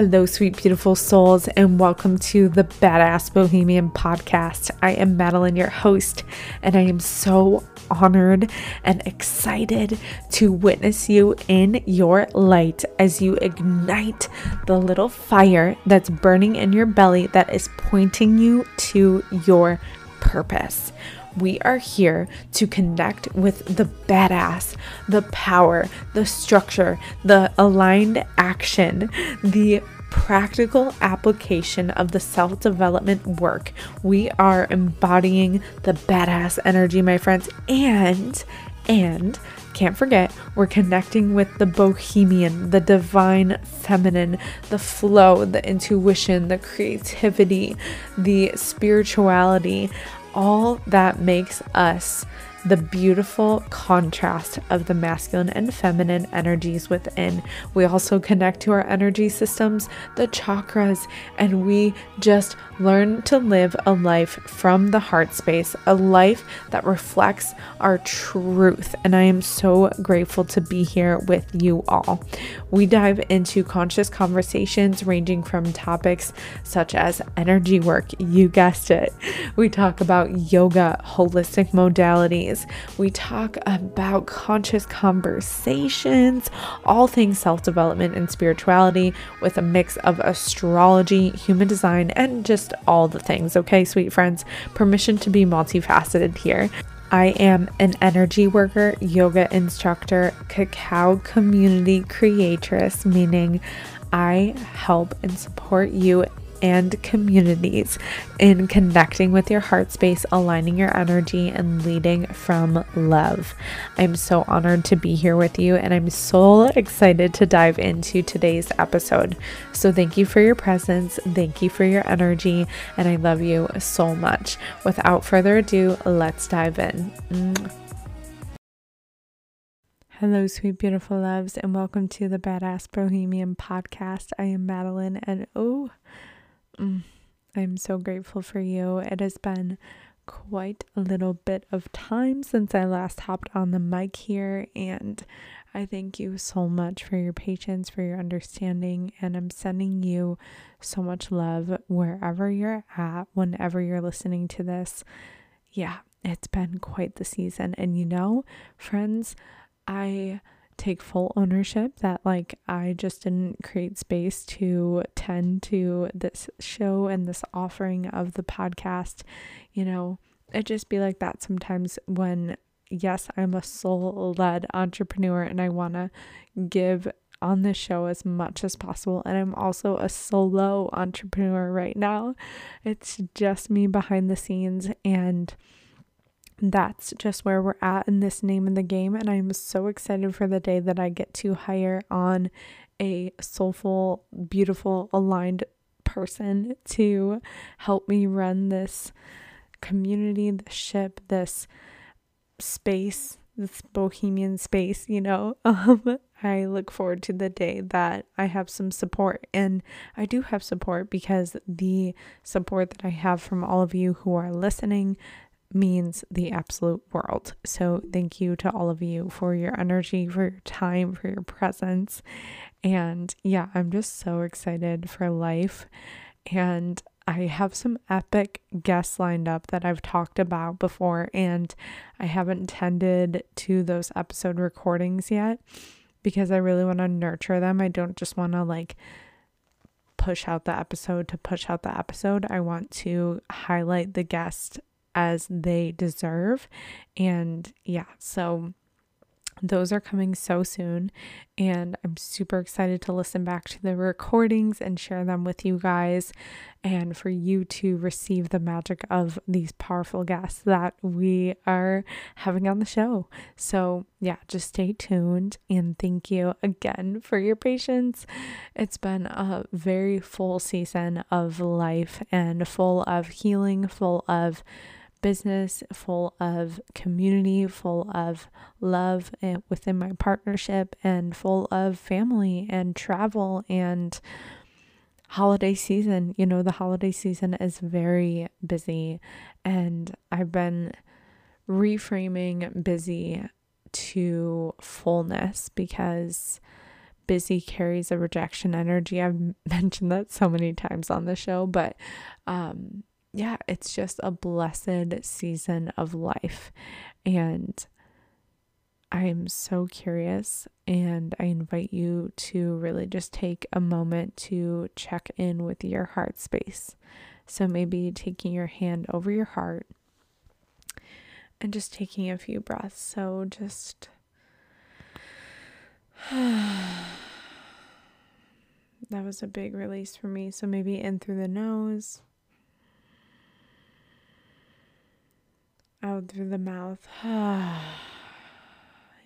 Hello, sweet, beautiful souls, and welcome to the Badass Bohemian podcast. I am Madeline, your host, and I am so honored and excited to witness you in your light as you ignite the little fire that's burning in your belly that is pointing you to your purpose. We are here to connect with the badass, the power, the structure, the aligned action, the practical application of the self development work. We are embodying the badass energy, my friends, and, and, can't forget, we're connecting with the bohemian, the divine feminine, the flow, the intuition, the creativity, the spirituality, all that makes us the beautiful contrast of the masculine and feminine energies within. We also connect to our energy systems, the chakras, and we just learn to live a life from the heart space, a life that reflects our truth. And I am so grateful to be here with you all. We dive into conscious conversations ranging from topics such as energy work, you guessed it. We talk about yoga, holistic modalities we talk about conscious conversations, all things self development and spirituality, with a mix of astrology, human design, and just all the things. Okay, sweet friends, permission to be multifaceted here. I am an energy worker, yoga instructor, cacao community creatress, meaning I help and support you and communities in connecting with your heart space, aligning your energy, and leading from love. I'm so honored to be here with you, and I'm so excited to dive into today's episode. So, thank you for your presence, thank you for your energy, and I love you so much. Without further ado, let's dive in. Hello, sweet, beautiful loves, and welcome to the Badass Bohemian podcast. I am Madeline, and oh, Mm, Mm. I'm so grateful for you. It has been quite a little bit of time since I last hopped on the mic here, and I thank you so much for your patience, for your understanding, and I'm sending you so much love wherever you're at, whenever you're listening to this. Yeah, it's been quite the season. And you know, friends, I take full ownership that like I just didn't create space to tend to this show and this offering of the podcast. You know, it just be like that sometimes when yes, I'm a soul led entrepreneur and I want to give on this show as much as possible. And I'm also a solo entrepreneur right now. It's just me behind the scenes and that's just where we're at in this name in the game. And I'm so excited for the day that I get to hire on a soulful, beautiful, aligned person to help me run this community, this ship, this space, this bohemian space, you know. Um, I look forward to the day that I have some support. And I do have support because the support that I have from all of you who are listening, means the absolute world. So, thank you to all of you for your energy, for your time, for your presence. And yeah, I'm just so excited for life. And I have some epic guests lined up that I've talked about before, and I haven't tended to those episode recordings yet because I really want to nurture them. I don't just want to like push out the episode to push out the episode. I want to highlight the guest as they deserve. And yeah, so those are coming so soon, and I'm super excited to listen back to the recordings and share them with you guys, and for you to receive the magic of these powerful guests that we are having on the show. So, yeah, just stay tuned and thank you again for your patience. It's been a very full season of life and full of healing, full of business, full of community, full of love eh, within my partnership, and full of family and travel and holiday season. You know, the holiday season is very busy, and I've been reframing busy to fullness because busy carries a rejection energy. I've mentioned that so many times on the show, but um, yeah, it's just a blessed season of life. And I'm so curious, and I invite you to really just take a moment to check in with your heart space. So maybe taking your hand over your heart and just taking a few breaths. So just. that was a big release for me. So maybe in through the nose, through the mouth.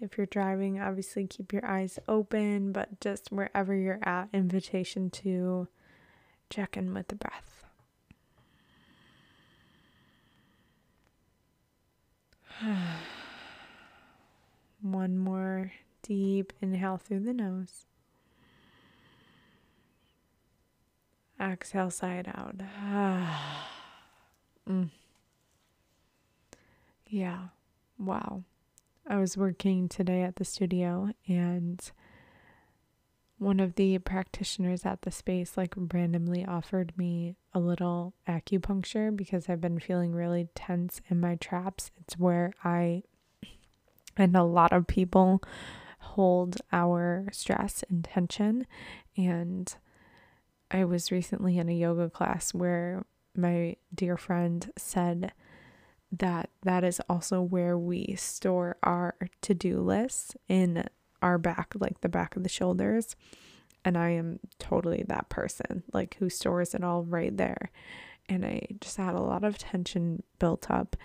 if you're driving, obviously keep your eyes open, but just wherever you're at, invitation to check in with the breath. One more deep inhale through the nose. Exhale side out. mm. Yeah. Wow. I was working today at the studio and one of the practitioners at the space like randomly offered me a little acupuncture because I've been feeling really tense in my traps. It's where I and a lot of people hold our stress and tension and I was recently in a yoga class where my dear friend said that that is also where we store our to-do lists in our back, like the back of the shoulders. And I am totally that person, like who stores it all right there. And I just had a lot of tension built up.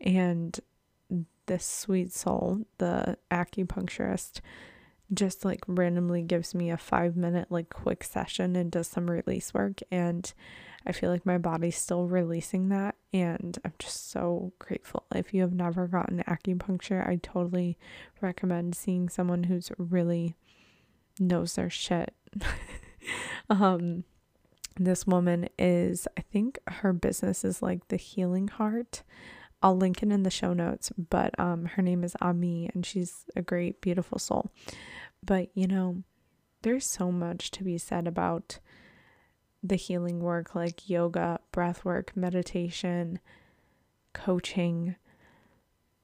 And this sweet soul, the acupuncturist, just like randomly gives me a five minute, like quick session and does some release work. And I feel like my body's still releasing that. And I'm just so grateful. If you have never gotten acupuncture, I totally recommend seeing someone who's really knows their shit. um, this woman is, I think her business is like the Healing Heart. I'll link it in the show notes, but um, her name is Aeimee and she's a great, beautiful soul. But you know, there's so much to be said about the healing work like yoga, breath work, meditation, coaching,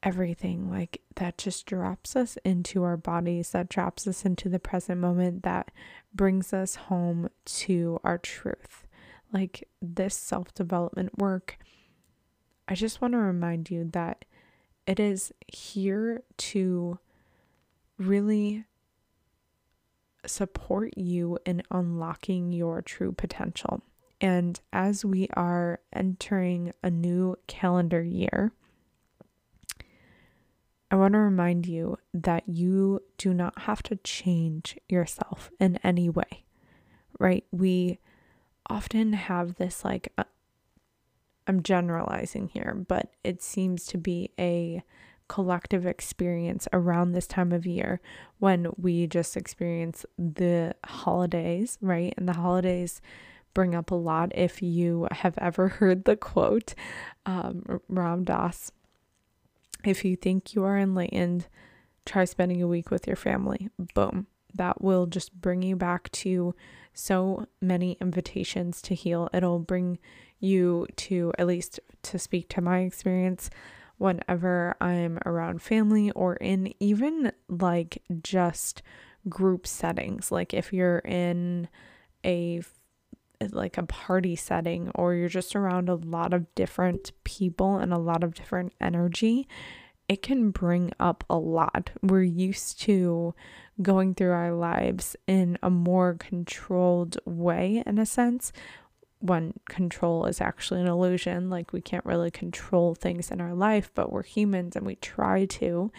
everything like that just drops us into our bodies, that drops us into the present moment, that brings us home to our truth. Like this self development work, I just want to remind you that it is here to really support you in unlocking your true potential. And as we are entering a new calendar year, I want to remind you that you do not have to change yourself in any way, right? We often have this like, uh, I'm generalizing here, but it seems to be a collective experience around this time of year when we just experience the holidays, right? And the holidays bring up a lot. If you have ever heard the quote, um, Ram Dass, if you think you are enlightened, try spending a week with your family. Boom. That will just bring you back to so many invitations to heal. It'll bring you to, at least to speak to my experience, whenever I'm around family or in even like just group settings. Like if you're in a like a party setting or you're just around a lot of different people and a lot of different energy, it can bring up a lot. We're used to going through our lives in a more controlled way, in a sense, when control is actually an illusion. Like we can't really control things in our life, but we're humans and we try to.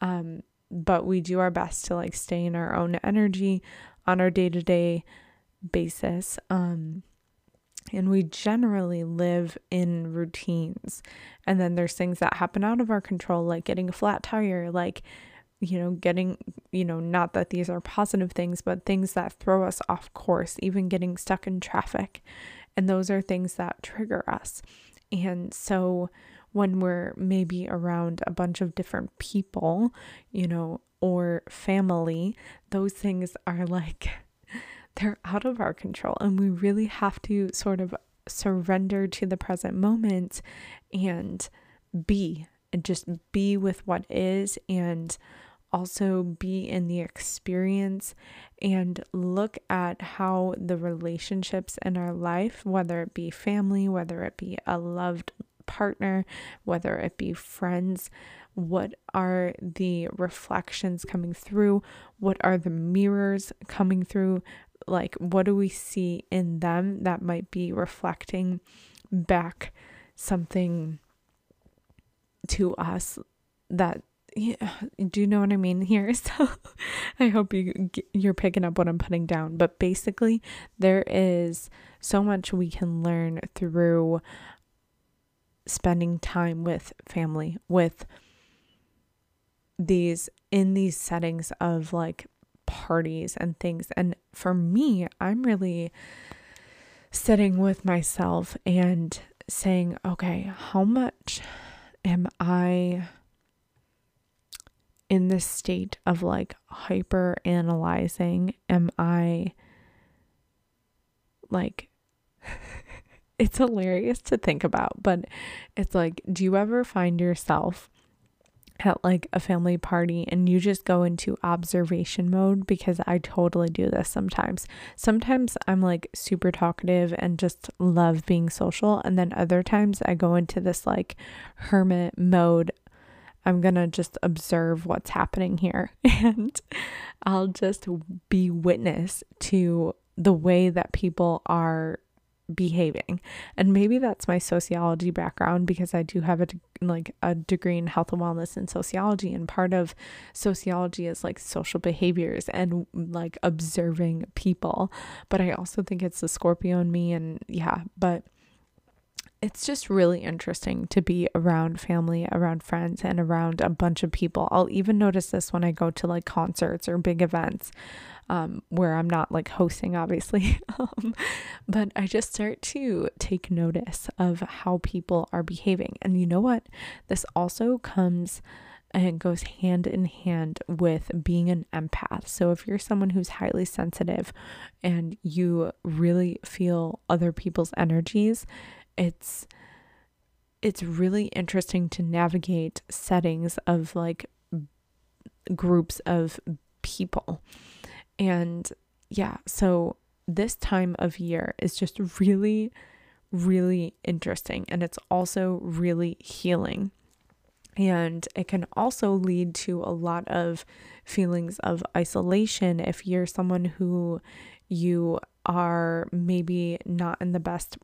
Um, but we do our best to like stay in our own energy on our day to day basis. Um, and we generally live in routines. And then there's things that happen out of our control, like getting a flat tire, like, you know, getting, you know, not that these are positive things, but things that throw us off course, even getting stuck in traffic. And those are things that trigger us. And so when we're maybe around a bunch of different people, you know, or family, those things are like, they're out of our control. And we really have to sort of surrender to the present moment and be, and just be with what is and also be in the experience and look at how the relationships in our life, whether it be family, whether it be a loved partner, whether it be friends, what are the reflections coming through? What are the mirrors coming through? Like, what do we see in them that might be reflecting back something to us that yeah, do you know what I mean here? So I hope you you're picking up what I'm putting down. But basically, there is so much we can learn through spending time with family, with these in these settings of like parties and things. And for me, I'm really sitting with myself and saying, okay, how much am I in this state of like hyper analyzing? Am I like, it's hilarious to think about, but it's like, do you ever find yourself at like a family party and you just go into observation mode because I totally do this sometimes. Sometimes I'm like super talkative and just love being social and then other times I go into this like hermit mode I'm going to just observe what's happening here and I'll just be witness to the way that people are behaving. And maybe that's my sociology background because I do have a like a degree in health and wellness and sociology and part of sociology is like social behaviors and like observing people. But I also think it's the Scorpio in me and yeah, but it's just really interesting to be around family, around friends, and around a bunch of people. I'll even notice this when I go to like concerts or big events um, where I'm not like hosting, obviously. um, but I just start to take notice of how people are behaving. And you know what? This also comes and goes hand in hand with being an empath. So if you're someone who's highly sensitive and you really feel other people's energies, it's it's really interesting to navigate settings of like groups of people. And yeah, so this time of year is just really, really interesting. And it's also really healing. And it can also lead to a lot of feelings of isolation if you're someone who you are maybe not in the best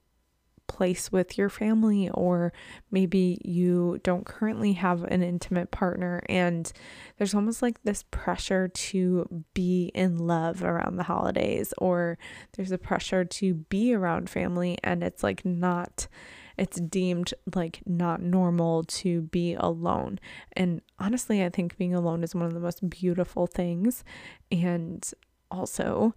place with your family, or maybe you don't currently have an intimate partner, and there's almost like this pressure to be in love around the holidays, or there's a pressure to be around family, and it's like not it's deemed like not normal to be alone. And honestly, I think being alone is one of the most beautiful things. And also,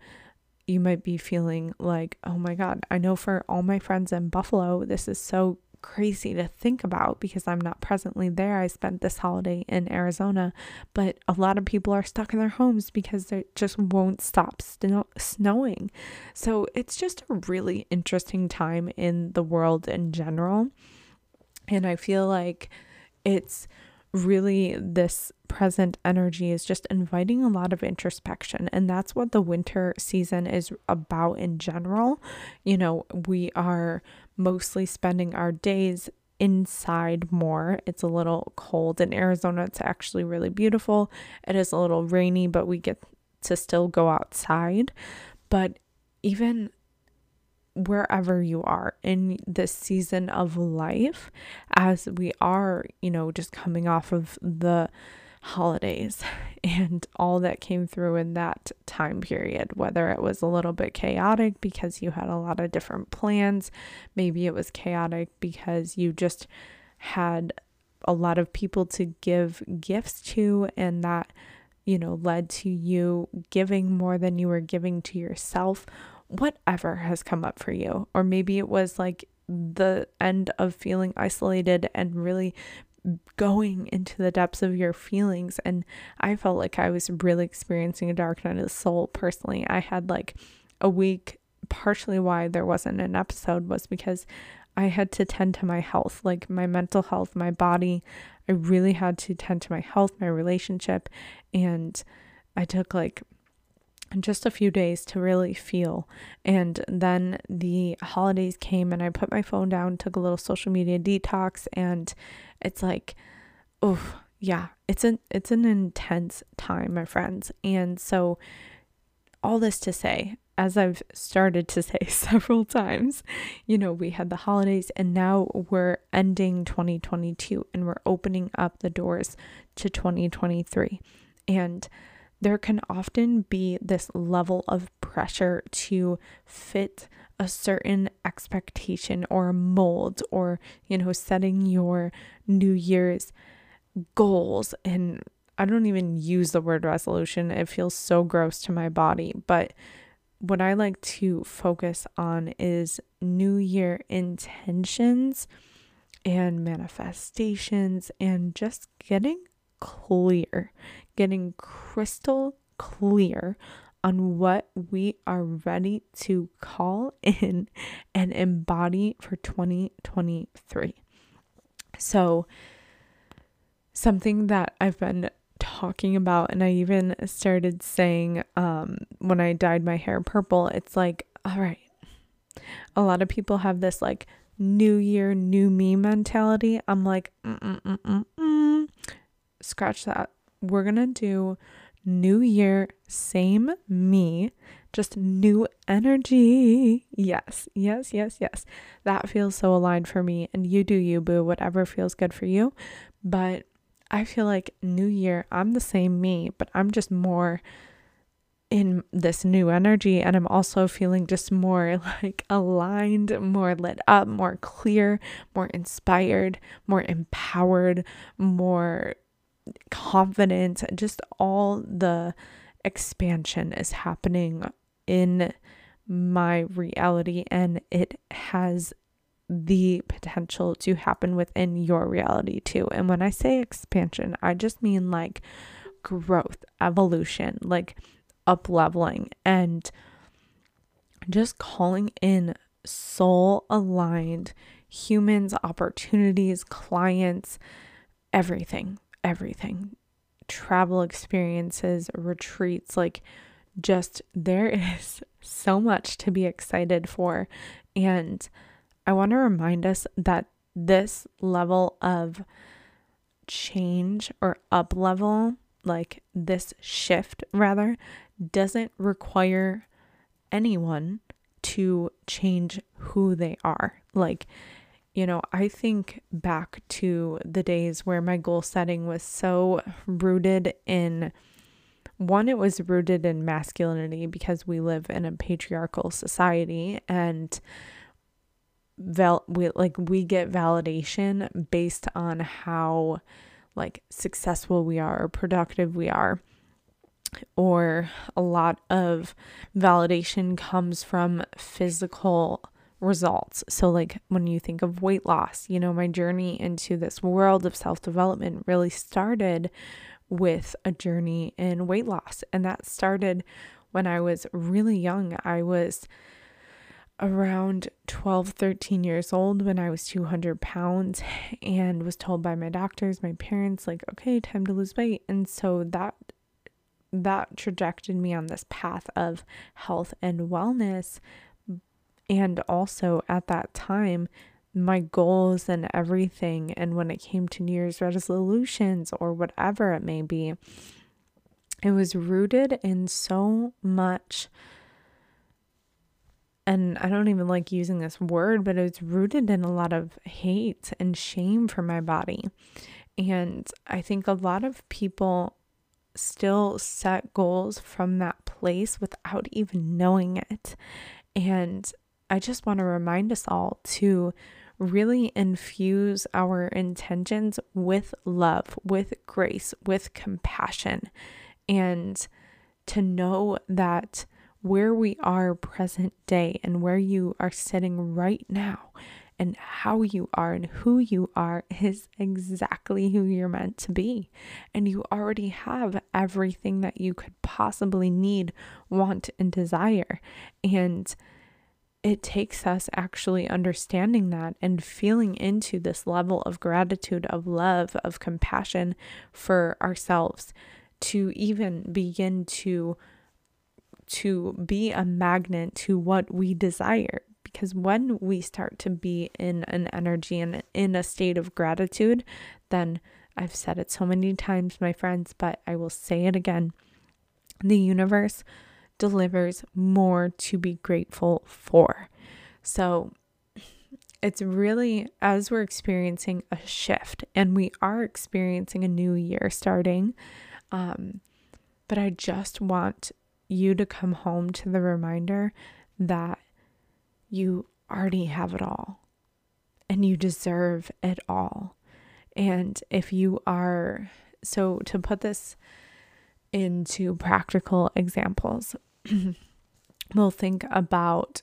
you might be feeling like, oh my God, I know for all my friends in Buffalo, this is so crazy to think about because I'm not presently there. I spent this holiday in Arizona, but a lot of people are stuck in their homes because it just won't stop snow- snowing. So it's just a really interesting time in the world in general. And I feel like it's really this present energy is just inviting a lot of introspection and that's what the winter season is about in general. You know we are mostly spending our days inside more. It's a little cold in arizona. It's actually really beautiful. It is a little rainy but we get to still go outside. But even wherever you are in this season of life as we are, you know, just coming off of the holidays and all that came through in that time period, whether it was a little bit chaotic because you had a lot of different plans, maybe it was chaotic because you just had a lot of people to give gifts to and that you know led to you giving more than you were giving to yourself whatever has come up for you. Or maybe it was like the end of feeling isolated and really going into the depths of your feelings. And I felt like I was really experiencing a dark night of the soul personally. I had like a week, partially why there wasn't an episode was because I had to tend to my health, like my mental health, my body. I really had to tend to my health, my relationship. And I took like just a few days to really feel. And then the holidays came and I put my phone down, took a little social media detox and it's like oh, yeah, it's an it's an intense time, my friends. And so all this to say, as I've started to say several times, you know, we had the holidays and now we're ending 2022 and we're opening up the doors to 2023. And there can often be this level of pressure to fit a certain expectation or mold or, you know, setting your New Year's goals. And I don't even use the word resolution, it feels so gross to my body. But what I like to focus on is New Year intentions and manifestations and just getting clear, getting crystal clear on what we are ready to call in and embody for 2023. So, something that I've been talking about, and I even started saying um, when I dyed my hair purple, it's like, all right, a lot of people have this like new year, new me mentality. I'm like, Mm-mm-mm-mm scratch that. We're going to do new year, same me, just new energy. Yes, yes, yes, yes. That feels so aligned for me. And you do you, boo, whatever feels good for you. But I feel like new year, I'm the same me, but I'm just more in this new energy and I'm also feeling just more like aligned, more lit up, more clear, more inspired, more empowered, more confident, just all the expansion is happening in my reality and it has the potential to happen within your reality too. And when I say expansion, I just mean like growth, evolution, like up leveling and just calling in soul aligned humans, opportunities, clients, everything everything travel experiences, retreats like just there is so much to be excited for. And I want to remind us that this level of change or up level, like this shift rather, doesn't require anyone to change who they are. Like you know, I think back to the days where my goal setting was so rooted in one, it was rooted in masculinity because we live in a patriarchal society and val- we like we get validation based on how like successful we are or productive we are or a lot of validation comes from physical results. So, like when you think of weight loss, you know, my journey into this world of self development really started with a journey in weight loss. And that started when I was really young. I was around 12, 13 years old when I was 200 pounds and was told by my doctors, my parents, like, okay, time to lose weight. And so that that trajected me on this path of health and wellness and also at that time, my goals and everything, and when it came to New Year's resolutions or whatever it may be, it was rooted in so much. And I don't even like using this word, but it was rooted in a lot of hate and shame for my body. And I think a lot of people still set goals from that place without even knowing it. And I just want to remind us all to really infuse our intentions with love, with grace, with compassion, and to know that where we are present day and where you are sitting right now and how you are and who you are is exactly who you're meant to be. And you already have everything that you could possibly need, want, and desire. And it takes us actually understanding that and feeling into this level of gratitude, of love, of compassion for ourselves to even begin to to be a magnet to what we desire because when we start to be in an energy and in a state of gratitude then I've said it so many times my friends but I will say it again the universe delivers more to be grateful for. So it's really as we're experiencing a shift and we are experiencing a new year starting. Um, but I just want you to come home to the reminder that you already have it all and you deserve it all. And if you are, so to put this into practical examples, we'll think about.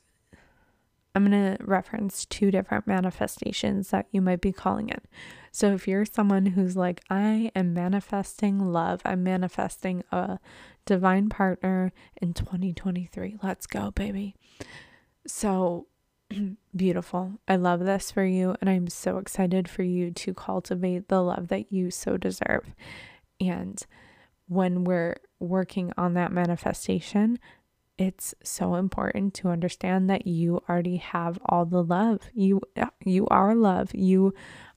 I'm going to reference two different manifestations that you might be calling it. So, if you're someone who's like, I am manifesting love, I'm manifesting a divine partner in 2023, let's go, baby. So, beautiful. I love this for you, and I'm so excited for you to cultivate the love that you so deserve. And when we're working on that manifestation, it's so important to understand that you already have all the love. You uh, you are love. You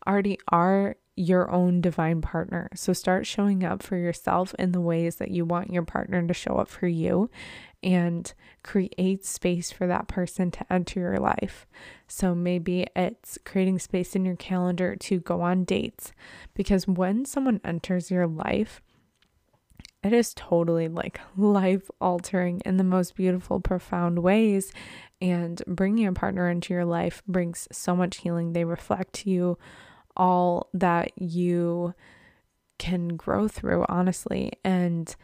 already are your own divine partner. So start showing up for yourself in the ways that you want your partner to show up for you and create space for that person to enter your life. So maybe it's creating space in your calendar to go on dates because when someone enters your life, it is totally like life altering in the most beautiful, profound ways. And bringing a partner into your life brings so much healing. They reflect you all that you can grow through, honestly. And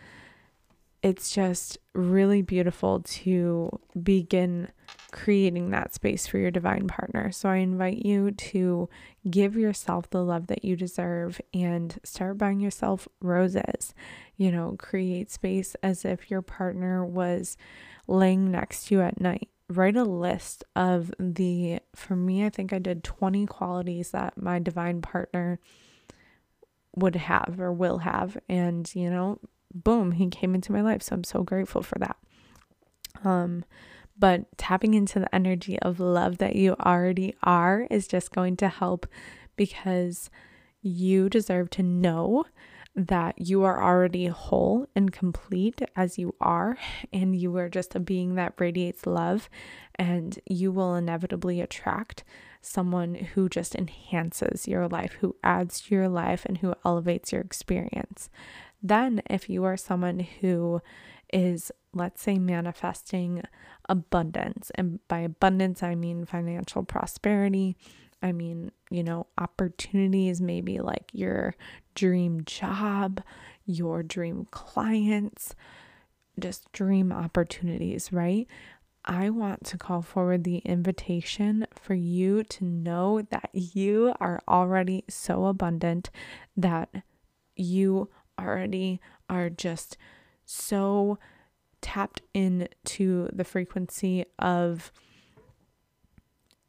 it's just really beautiful to begin creating that space for your divine partner. So I invite you to give yourself the love that you deserve and start buying yourself roses. You know, create space as if your partner was laying next to you at night. Write a list of the, for me, I think I did 20 qualities that my divine partner would have or will have. And, you know, boom, he came into my life. So I'm so grateful for that. Um, but tapping into the energy of love that you already are is just going to help because you deserve to know that you are already whole and complete as you are, and you are just a being that radiates love, and you will inevitably attract someone who just enhances your life, who adds to your life, and who elevates your experience. Then, if you are someone who is, let's say, manifesting abundance, and by abundance, I mean financial prosperity. I mean, you know, opportunities, maybe like your dream job, your dream clients, just dream opportunities, right? I want to call forward the invitation for you to know that you are already so abundant that you already are just so tapped into the frequency of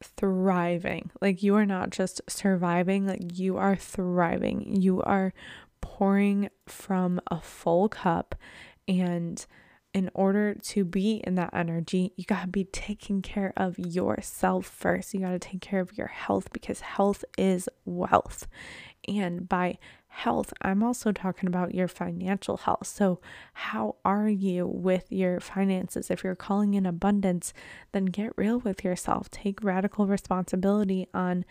thriving. Like you are not just surviving, like you are thriving. You are pouring from a full cup and in order to be in that energy, you got to be taking care of yourself first. You got to take care of your health because health is wealth. And by health, I'm also talking about your financial health. So, how are you with your finances? If you're calling in abundance, then get real with yourself. Take radical responsibility on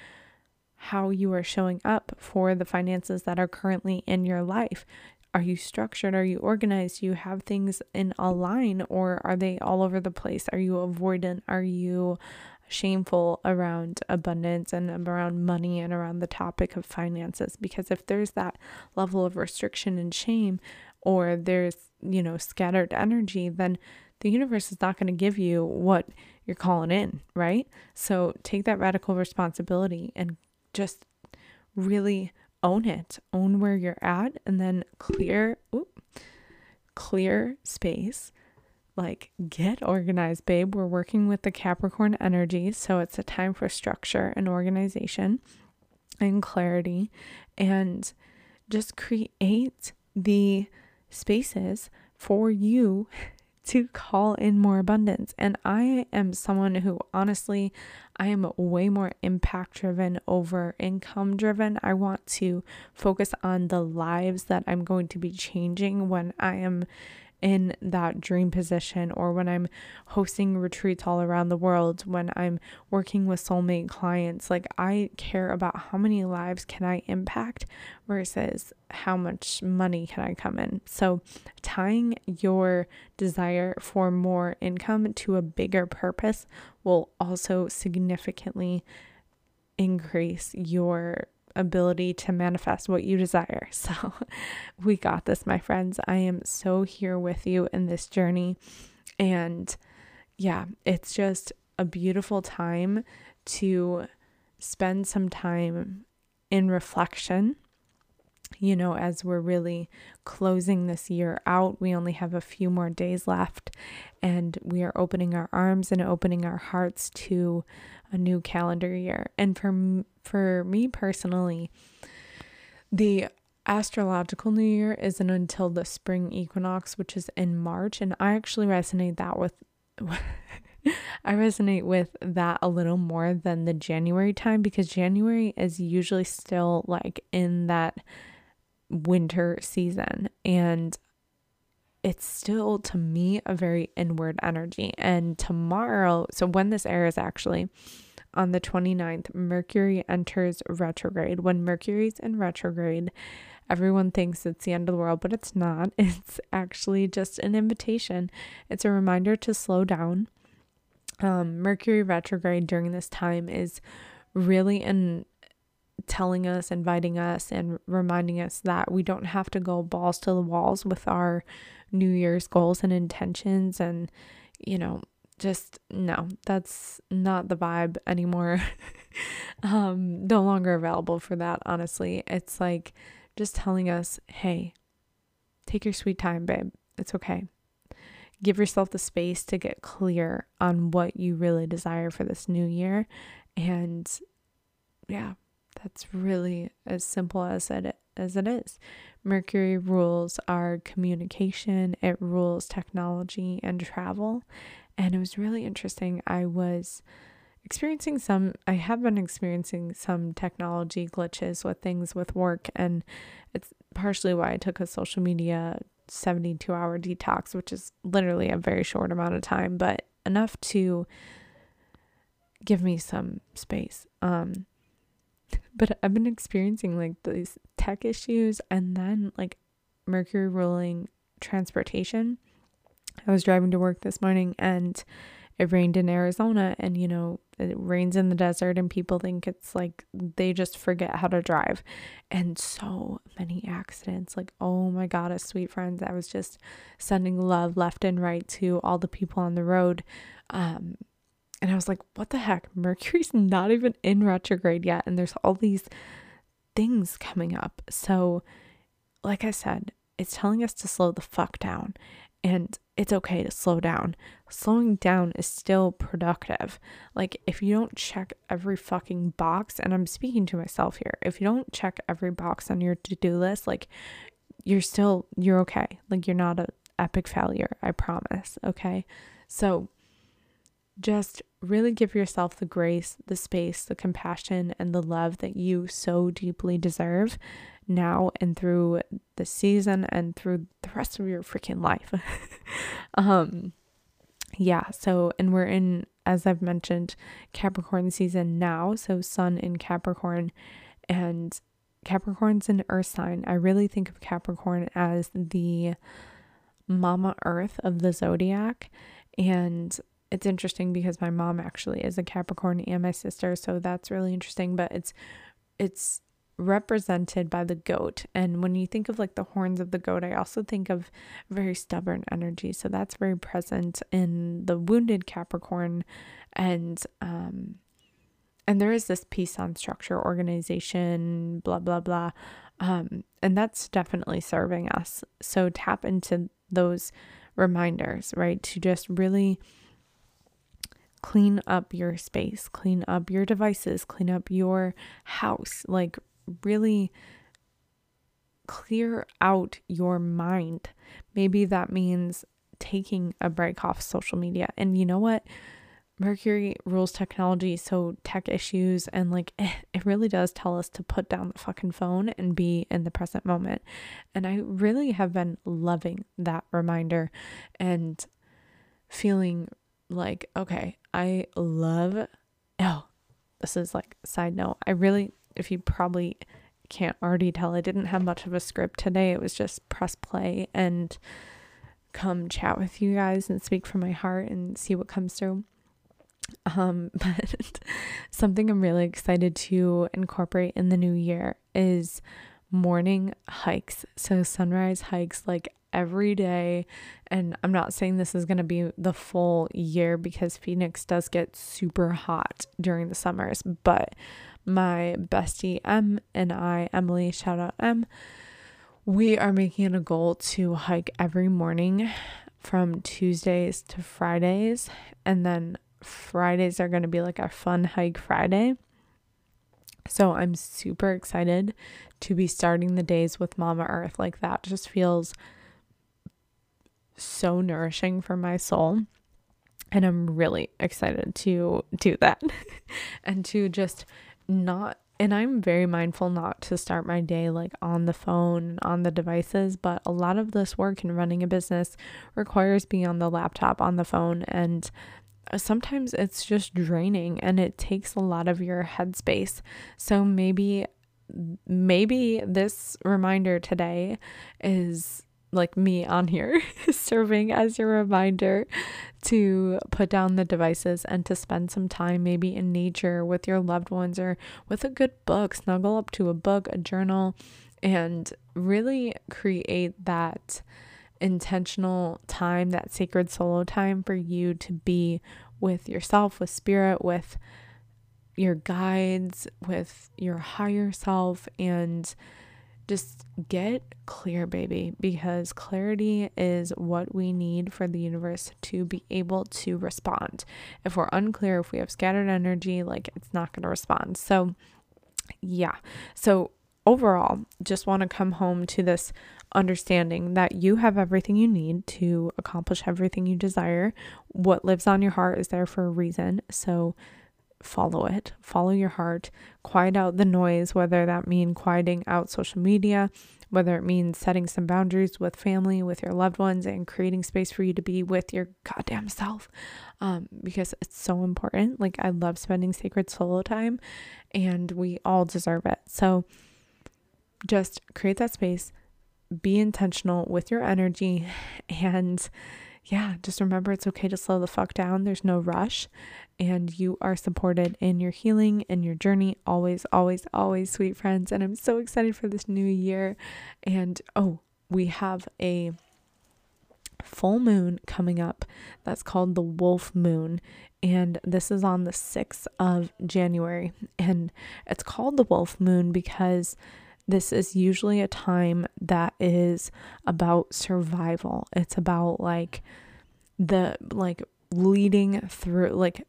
how you are showing up for the finances that are currently in your life. Are you structured? Are you organized? Do you have things in a line or are they all over the place? Are you avoidant? Are you shameful around abundance and around money and around the topic of finances because if there's that level of restriction and shame or there's you know scattered energy then the universe is not going to give you what you're calling in, right? So take that radical responsibility and just really own it. Own where you're at and then clear clear space. Like get organized, babe. We're working with the Capricorn energy, so it's a time for structure and organization and clarity and just create the spaces for you to call in more abundance. And I am someone who honestly, I am way more impact driven over income driven. I want to focus on the lives that I'm going to be changing when I am in that dream position or when I'm hosting retreats all around the world, when I'm working with soulmate clients. Like I care about how many lives can I impact versus how much money can I come in. So tying your desire for more income to a bigger purpose will also significantly increase your ability to manifest what you desire. So, we got this, my friends. I am so here with you in this journey. And yeah, it's just a beautiful time to spend some time in reflection. You know, as we're really closing this year out, we only have a few more days left, and we are opening our arms and opening our hearts to a new calendar year. And for for me personally, the astrological new year isn't until the spring equinox, which is in March, and I actually resonate that with I resonate with that a little more than the January time because January is usually still like in that winter season and it's still to me a very inward energy. And tomorrow, so when this airs actually, on the 29th, Mercury enters retrograde. When Mercury's in retrograde, everyone thinks it's the end of the world, but it's not. It's actually just an invitation. It's a reminder to slow down. Um, Mercury retrograde during this time is really in telling us, inviting us, and reminding us that we don't have to go balls to the walls with our New Year's goals and intentions and, you know, just no, that's not the vibe anymore. um, no longer available for that, honestly. It's like just telling us, hey, take your sweet time, babe. It's okay. Give yourself the space to get clear on what you really desire for this new year. And yeah, that's really as simple as it as it is. Mercury rules our communication, it rules technology and travel. And it was really interesting. I was experiencing some, I have been experiencing some technology glitches with things with work. And it's partially why I took a social media 72 hour detox, which is literally a very short amount of time, but enough to give me some space. Um, but I've been experiencing like these tech issues and then like Mercury ruling transportation. I was driving to work this morning and it rained in Arizona and you know it rains in the desert and people think it's like they just forget how to drive and so many accidents like oh my god as sweet friends I was just sending love left and right to all the people on the road um and I was like, what the heck? Mercury's not even in retrograde yet. And there's all these things coming up. So, like I said, it's telling us to slow the fuck down. And it's okay to slow down. Slowing down is still productive. Like, if you don't check every fucking box, and I'm speaking to myself here, if you don't check every box on your to do list, like, you're still, you're okay. Like, you're not an epic failure. I promise. Okay. So, just really give yourself the grace, the space, the compassion, and the love that you so deeply deserve now and through the season and through the rest of your freaking life. um yeah, so and we're in as I've mentioned Capricorn season now, so sun in Capricorn and Capricorn's an earth sign. I really think of Capricorn as the mama earth of the zodiac and it's interesting because my mom actually is a Capricorn and my sister, so that's really interesting, but it's it's represented by the goat. And when you think of like the horns of the goat, I also think of very stubborn energy. So that's very present in the wounded Capricorn And um and there is this piece on structure organization, blah blah blah. Um, and that's definitely serving us. So tap into those reminders, right? To just really clean up your space, clean up your devices, clean up your house, like really clear out your mind. Maybe that means taking a break off social media. And you know what? Mercury rules technology, so tech issues, and like eh, it really does tell us to put down the fucking phone and be in the present moment. And I really have been loving that reminder and feeling like, okay, I love, oh, this is like side note. I really, if you probably can't already tell, I didn't have much of a script today. It was just press play and come chat with you guys and speak from my heart and see what comes through. Um, but something I'm really excited to incorporate in the new year is morning hikes. So sunrise hikes like every day. And I'm not saying this is going to be the full year because Phoenix does get super hot during the summers, but my bestie M and I, Emily, shout out M, we are making it a goal to hike every morning from Tuesdays to Fridays and then Fridays are going to be like our fun hike Friday. So I'm super excited to be starting the days with Mama Earth. Like that just feels so nourishing for my soul. And I'm really excited to do that and to just not and I'm very mindful not to start my day like on the phone, on the devices, but a lot of this work and running a business requires being on the laptop, on the phone, and sometimes it's just draining and it takes a lot of your headspace. So maybe maybe this reminder today is like me on here serving as your reminder to put down the devices and to spend some time maybe in nature with your loved ones or with a good book. Snuggle up to a book a journal and really create that intentional time, that sacred solo time for you to be with yourself, with spirit, with your guides, with your higher self, and just get clear, baby, because clarity is what we need for the universe to be able to respond. If we're unclear, if we have scattered energy, like it's not going to respond. So, yeah. So, overall, just want to come home to this understanding that you have everything you need to accomplish everything you desire. What lives on your heart is there for a reason. So follow it, follow your heart, quiet out the noise, whether that mean quieting out social media, whether it means setting some boundaries with family, with your loved ones, and creating space for you to be with your goddamn self. Um, because it's so important. Like, I love spending sacred solo time, and we all deserve it. So, just create that space, be intentional with your energy and yeah, just remember it's okay to slow the fuck down. There's no rush, and you are supported in your healing and your journey. Always, always, always, sweet friends. And I'm so excited for this new year. And oh, we have a full moon coming up that's called the Wolf Moon. And this is on the 6th of January. And it's called the Wolf Moon because this is usually a time that is about survival. It's about like the like leading through like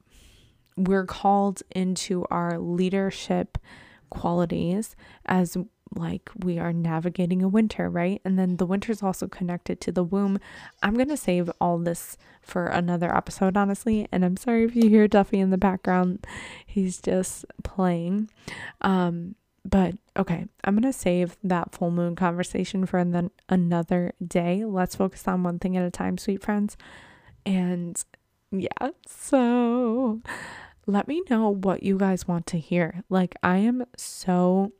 we're called into our leadership qualities as like we are navigating a winter, right? And then the winter is also connected to the womb. I'm going to save all this for another episode, honestly. And I'm sorry if you hear Duffy in the background. He's just playing. Um, but okay, I'm going to save that full moon conversation for then another day. Let's focus on one thing at a time, sweet friends. And yeah, so let me know what you guys want to hear. Like, I am so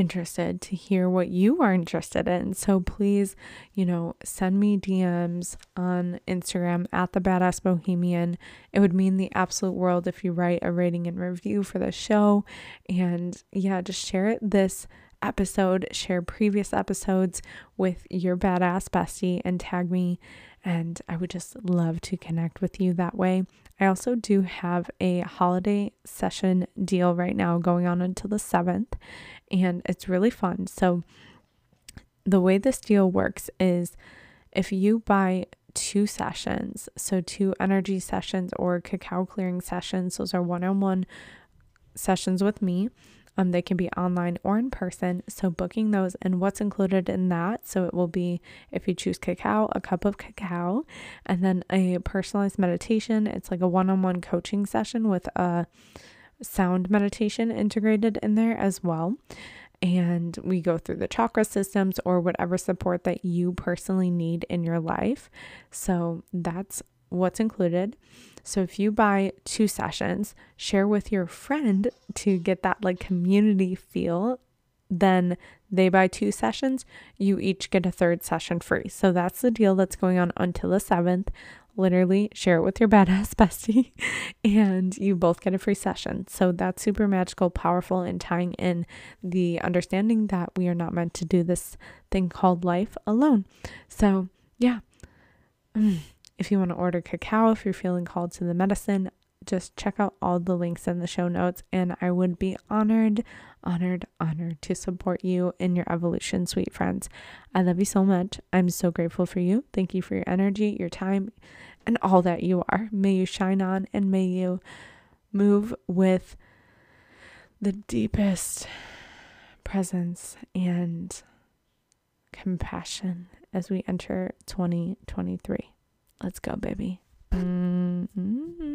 interested to hear what you are interested in. So please, you know, send me DMs on Instagram at the badass bohemian. It would mean the absolute world if you write a rating and review for the show. And yeah, just share it this episode, share previous episodes with your badass bestie and tag me. And I would just love to connect with you that way. I also do have a holiday session deal right now going on until the 7th, and it's really fun. So, the way this deal works is if you buy two sessions, so two energy sessions or cacao clearing sessions, those are one on one sessions with me. Um, they can be online or in person. So, booking those and what's included in that. So, it will be if you choose cacao, a cup of cacao, and then a personalized meditation. It's like a one on one coaching session with a sound meditation integrated in there as well. And we go through the chakra systems or whatever support that you personally need in your life. So, that's what's included. So if you buy two sessions, share with your friend to get that like community feel, then they buy two sessions, you each get a third session free. So that's the deal that's going on until the 7th. Literally share it with your badass bestie and you both get a free session. So that's super magical, powerful, and tying in the understanding that we are not meant to do this thing called life alone. So, yeah. Mm. If you want to order cacao, if you're feeling called to the medicine, just check out all the links in the show notes. And I would be honored, honored, honored to support you in your evolution, sweet friends. I love you so much. I'm so grateful for you. Thank you for your energy, your time, and all that you are. May you shine on and may you move with the deepest presence and compassion as we enter 2023. Let's go, baby. Mm-hmm.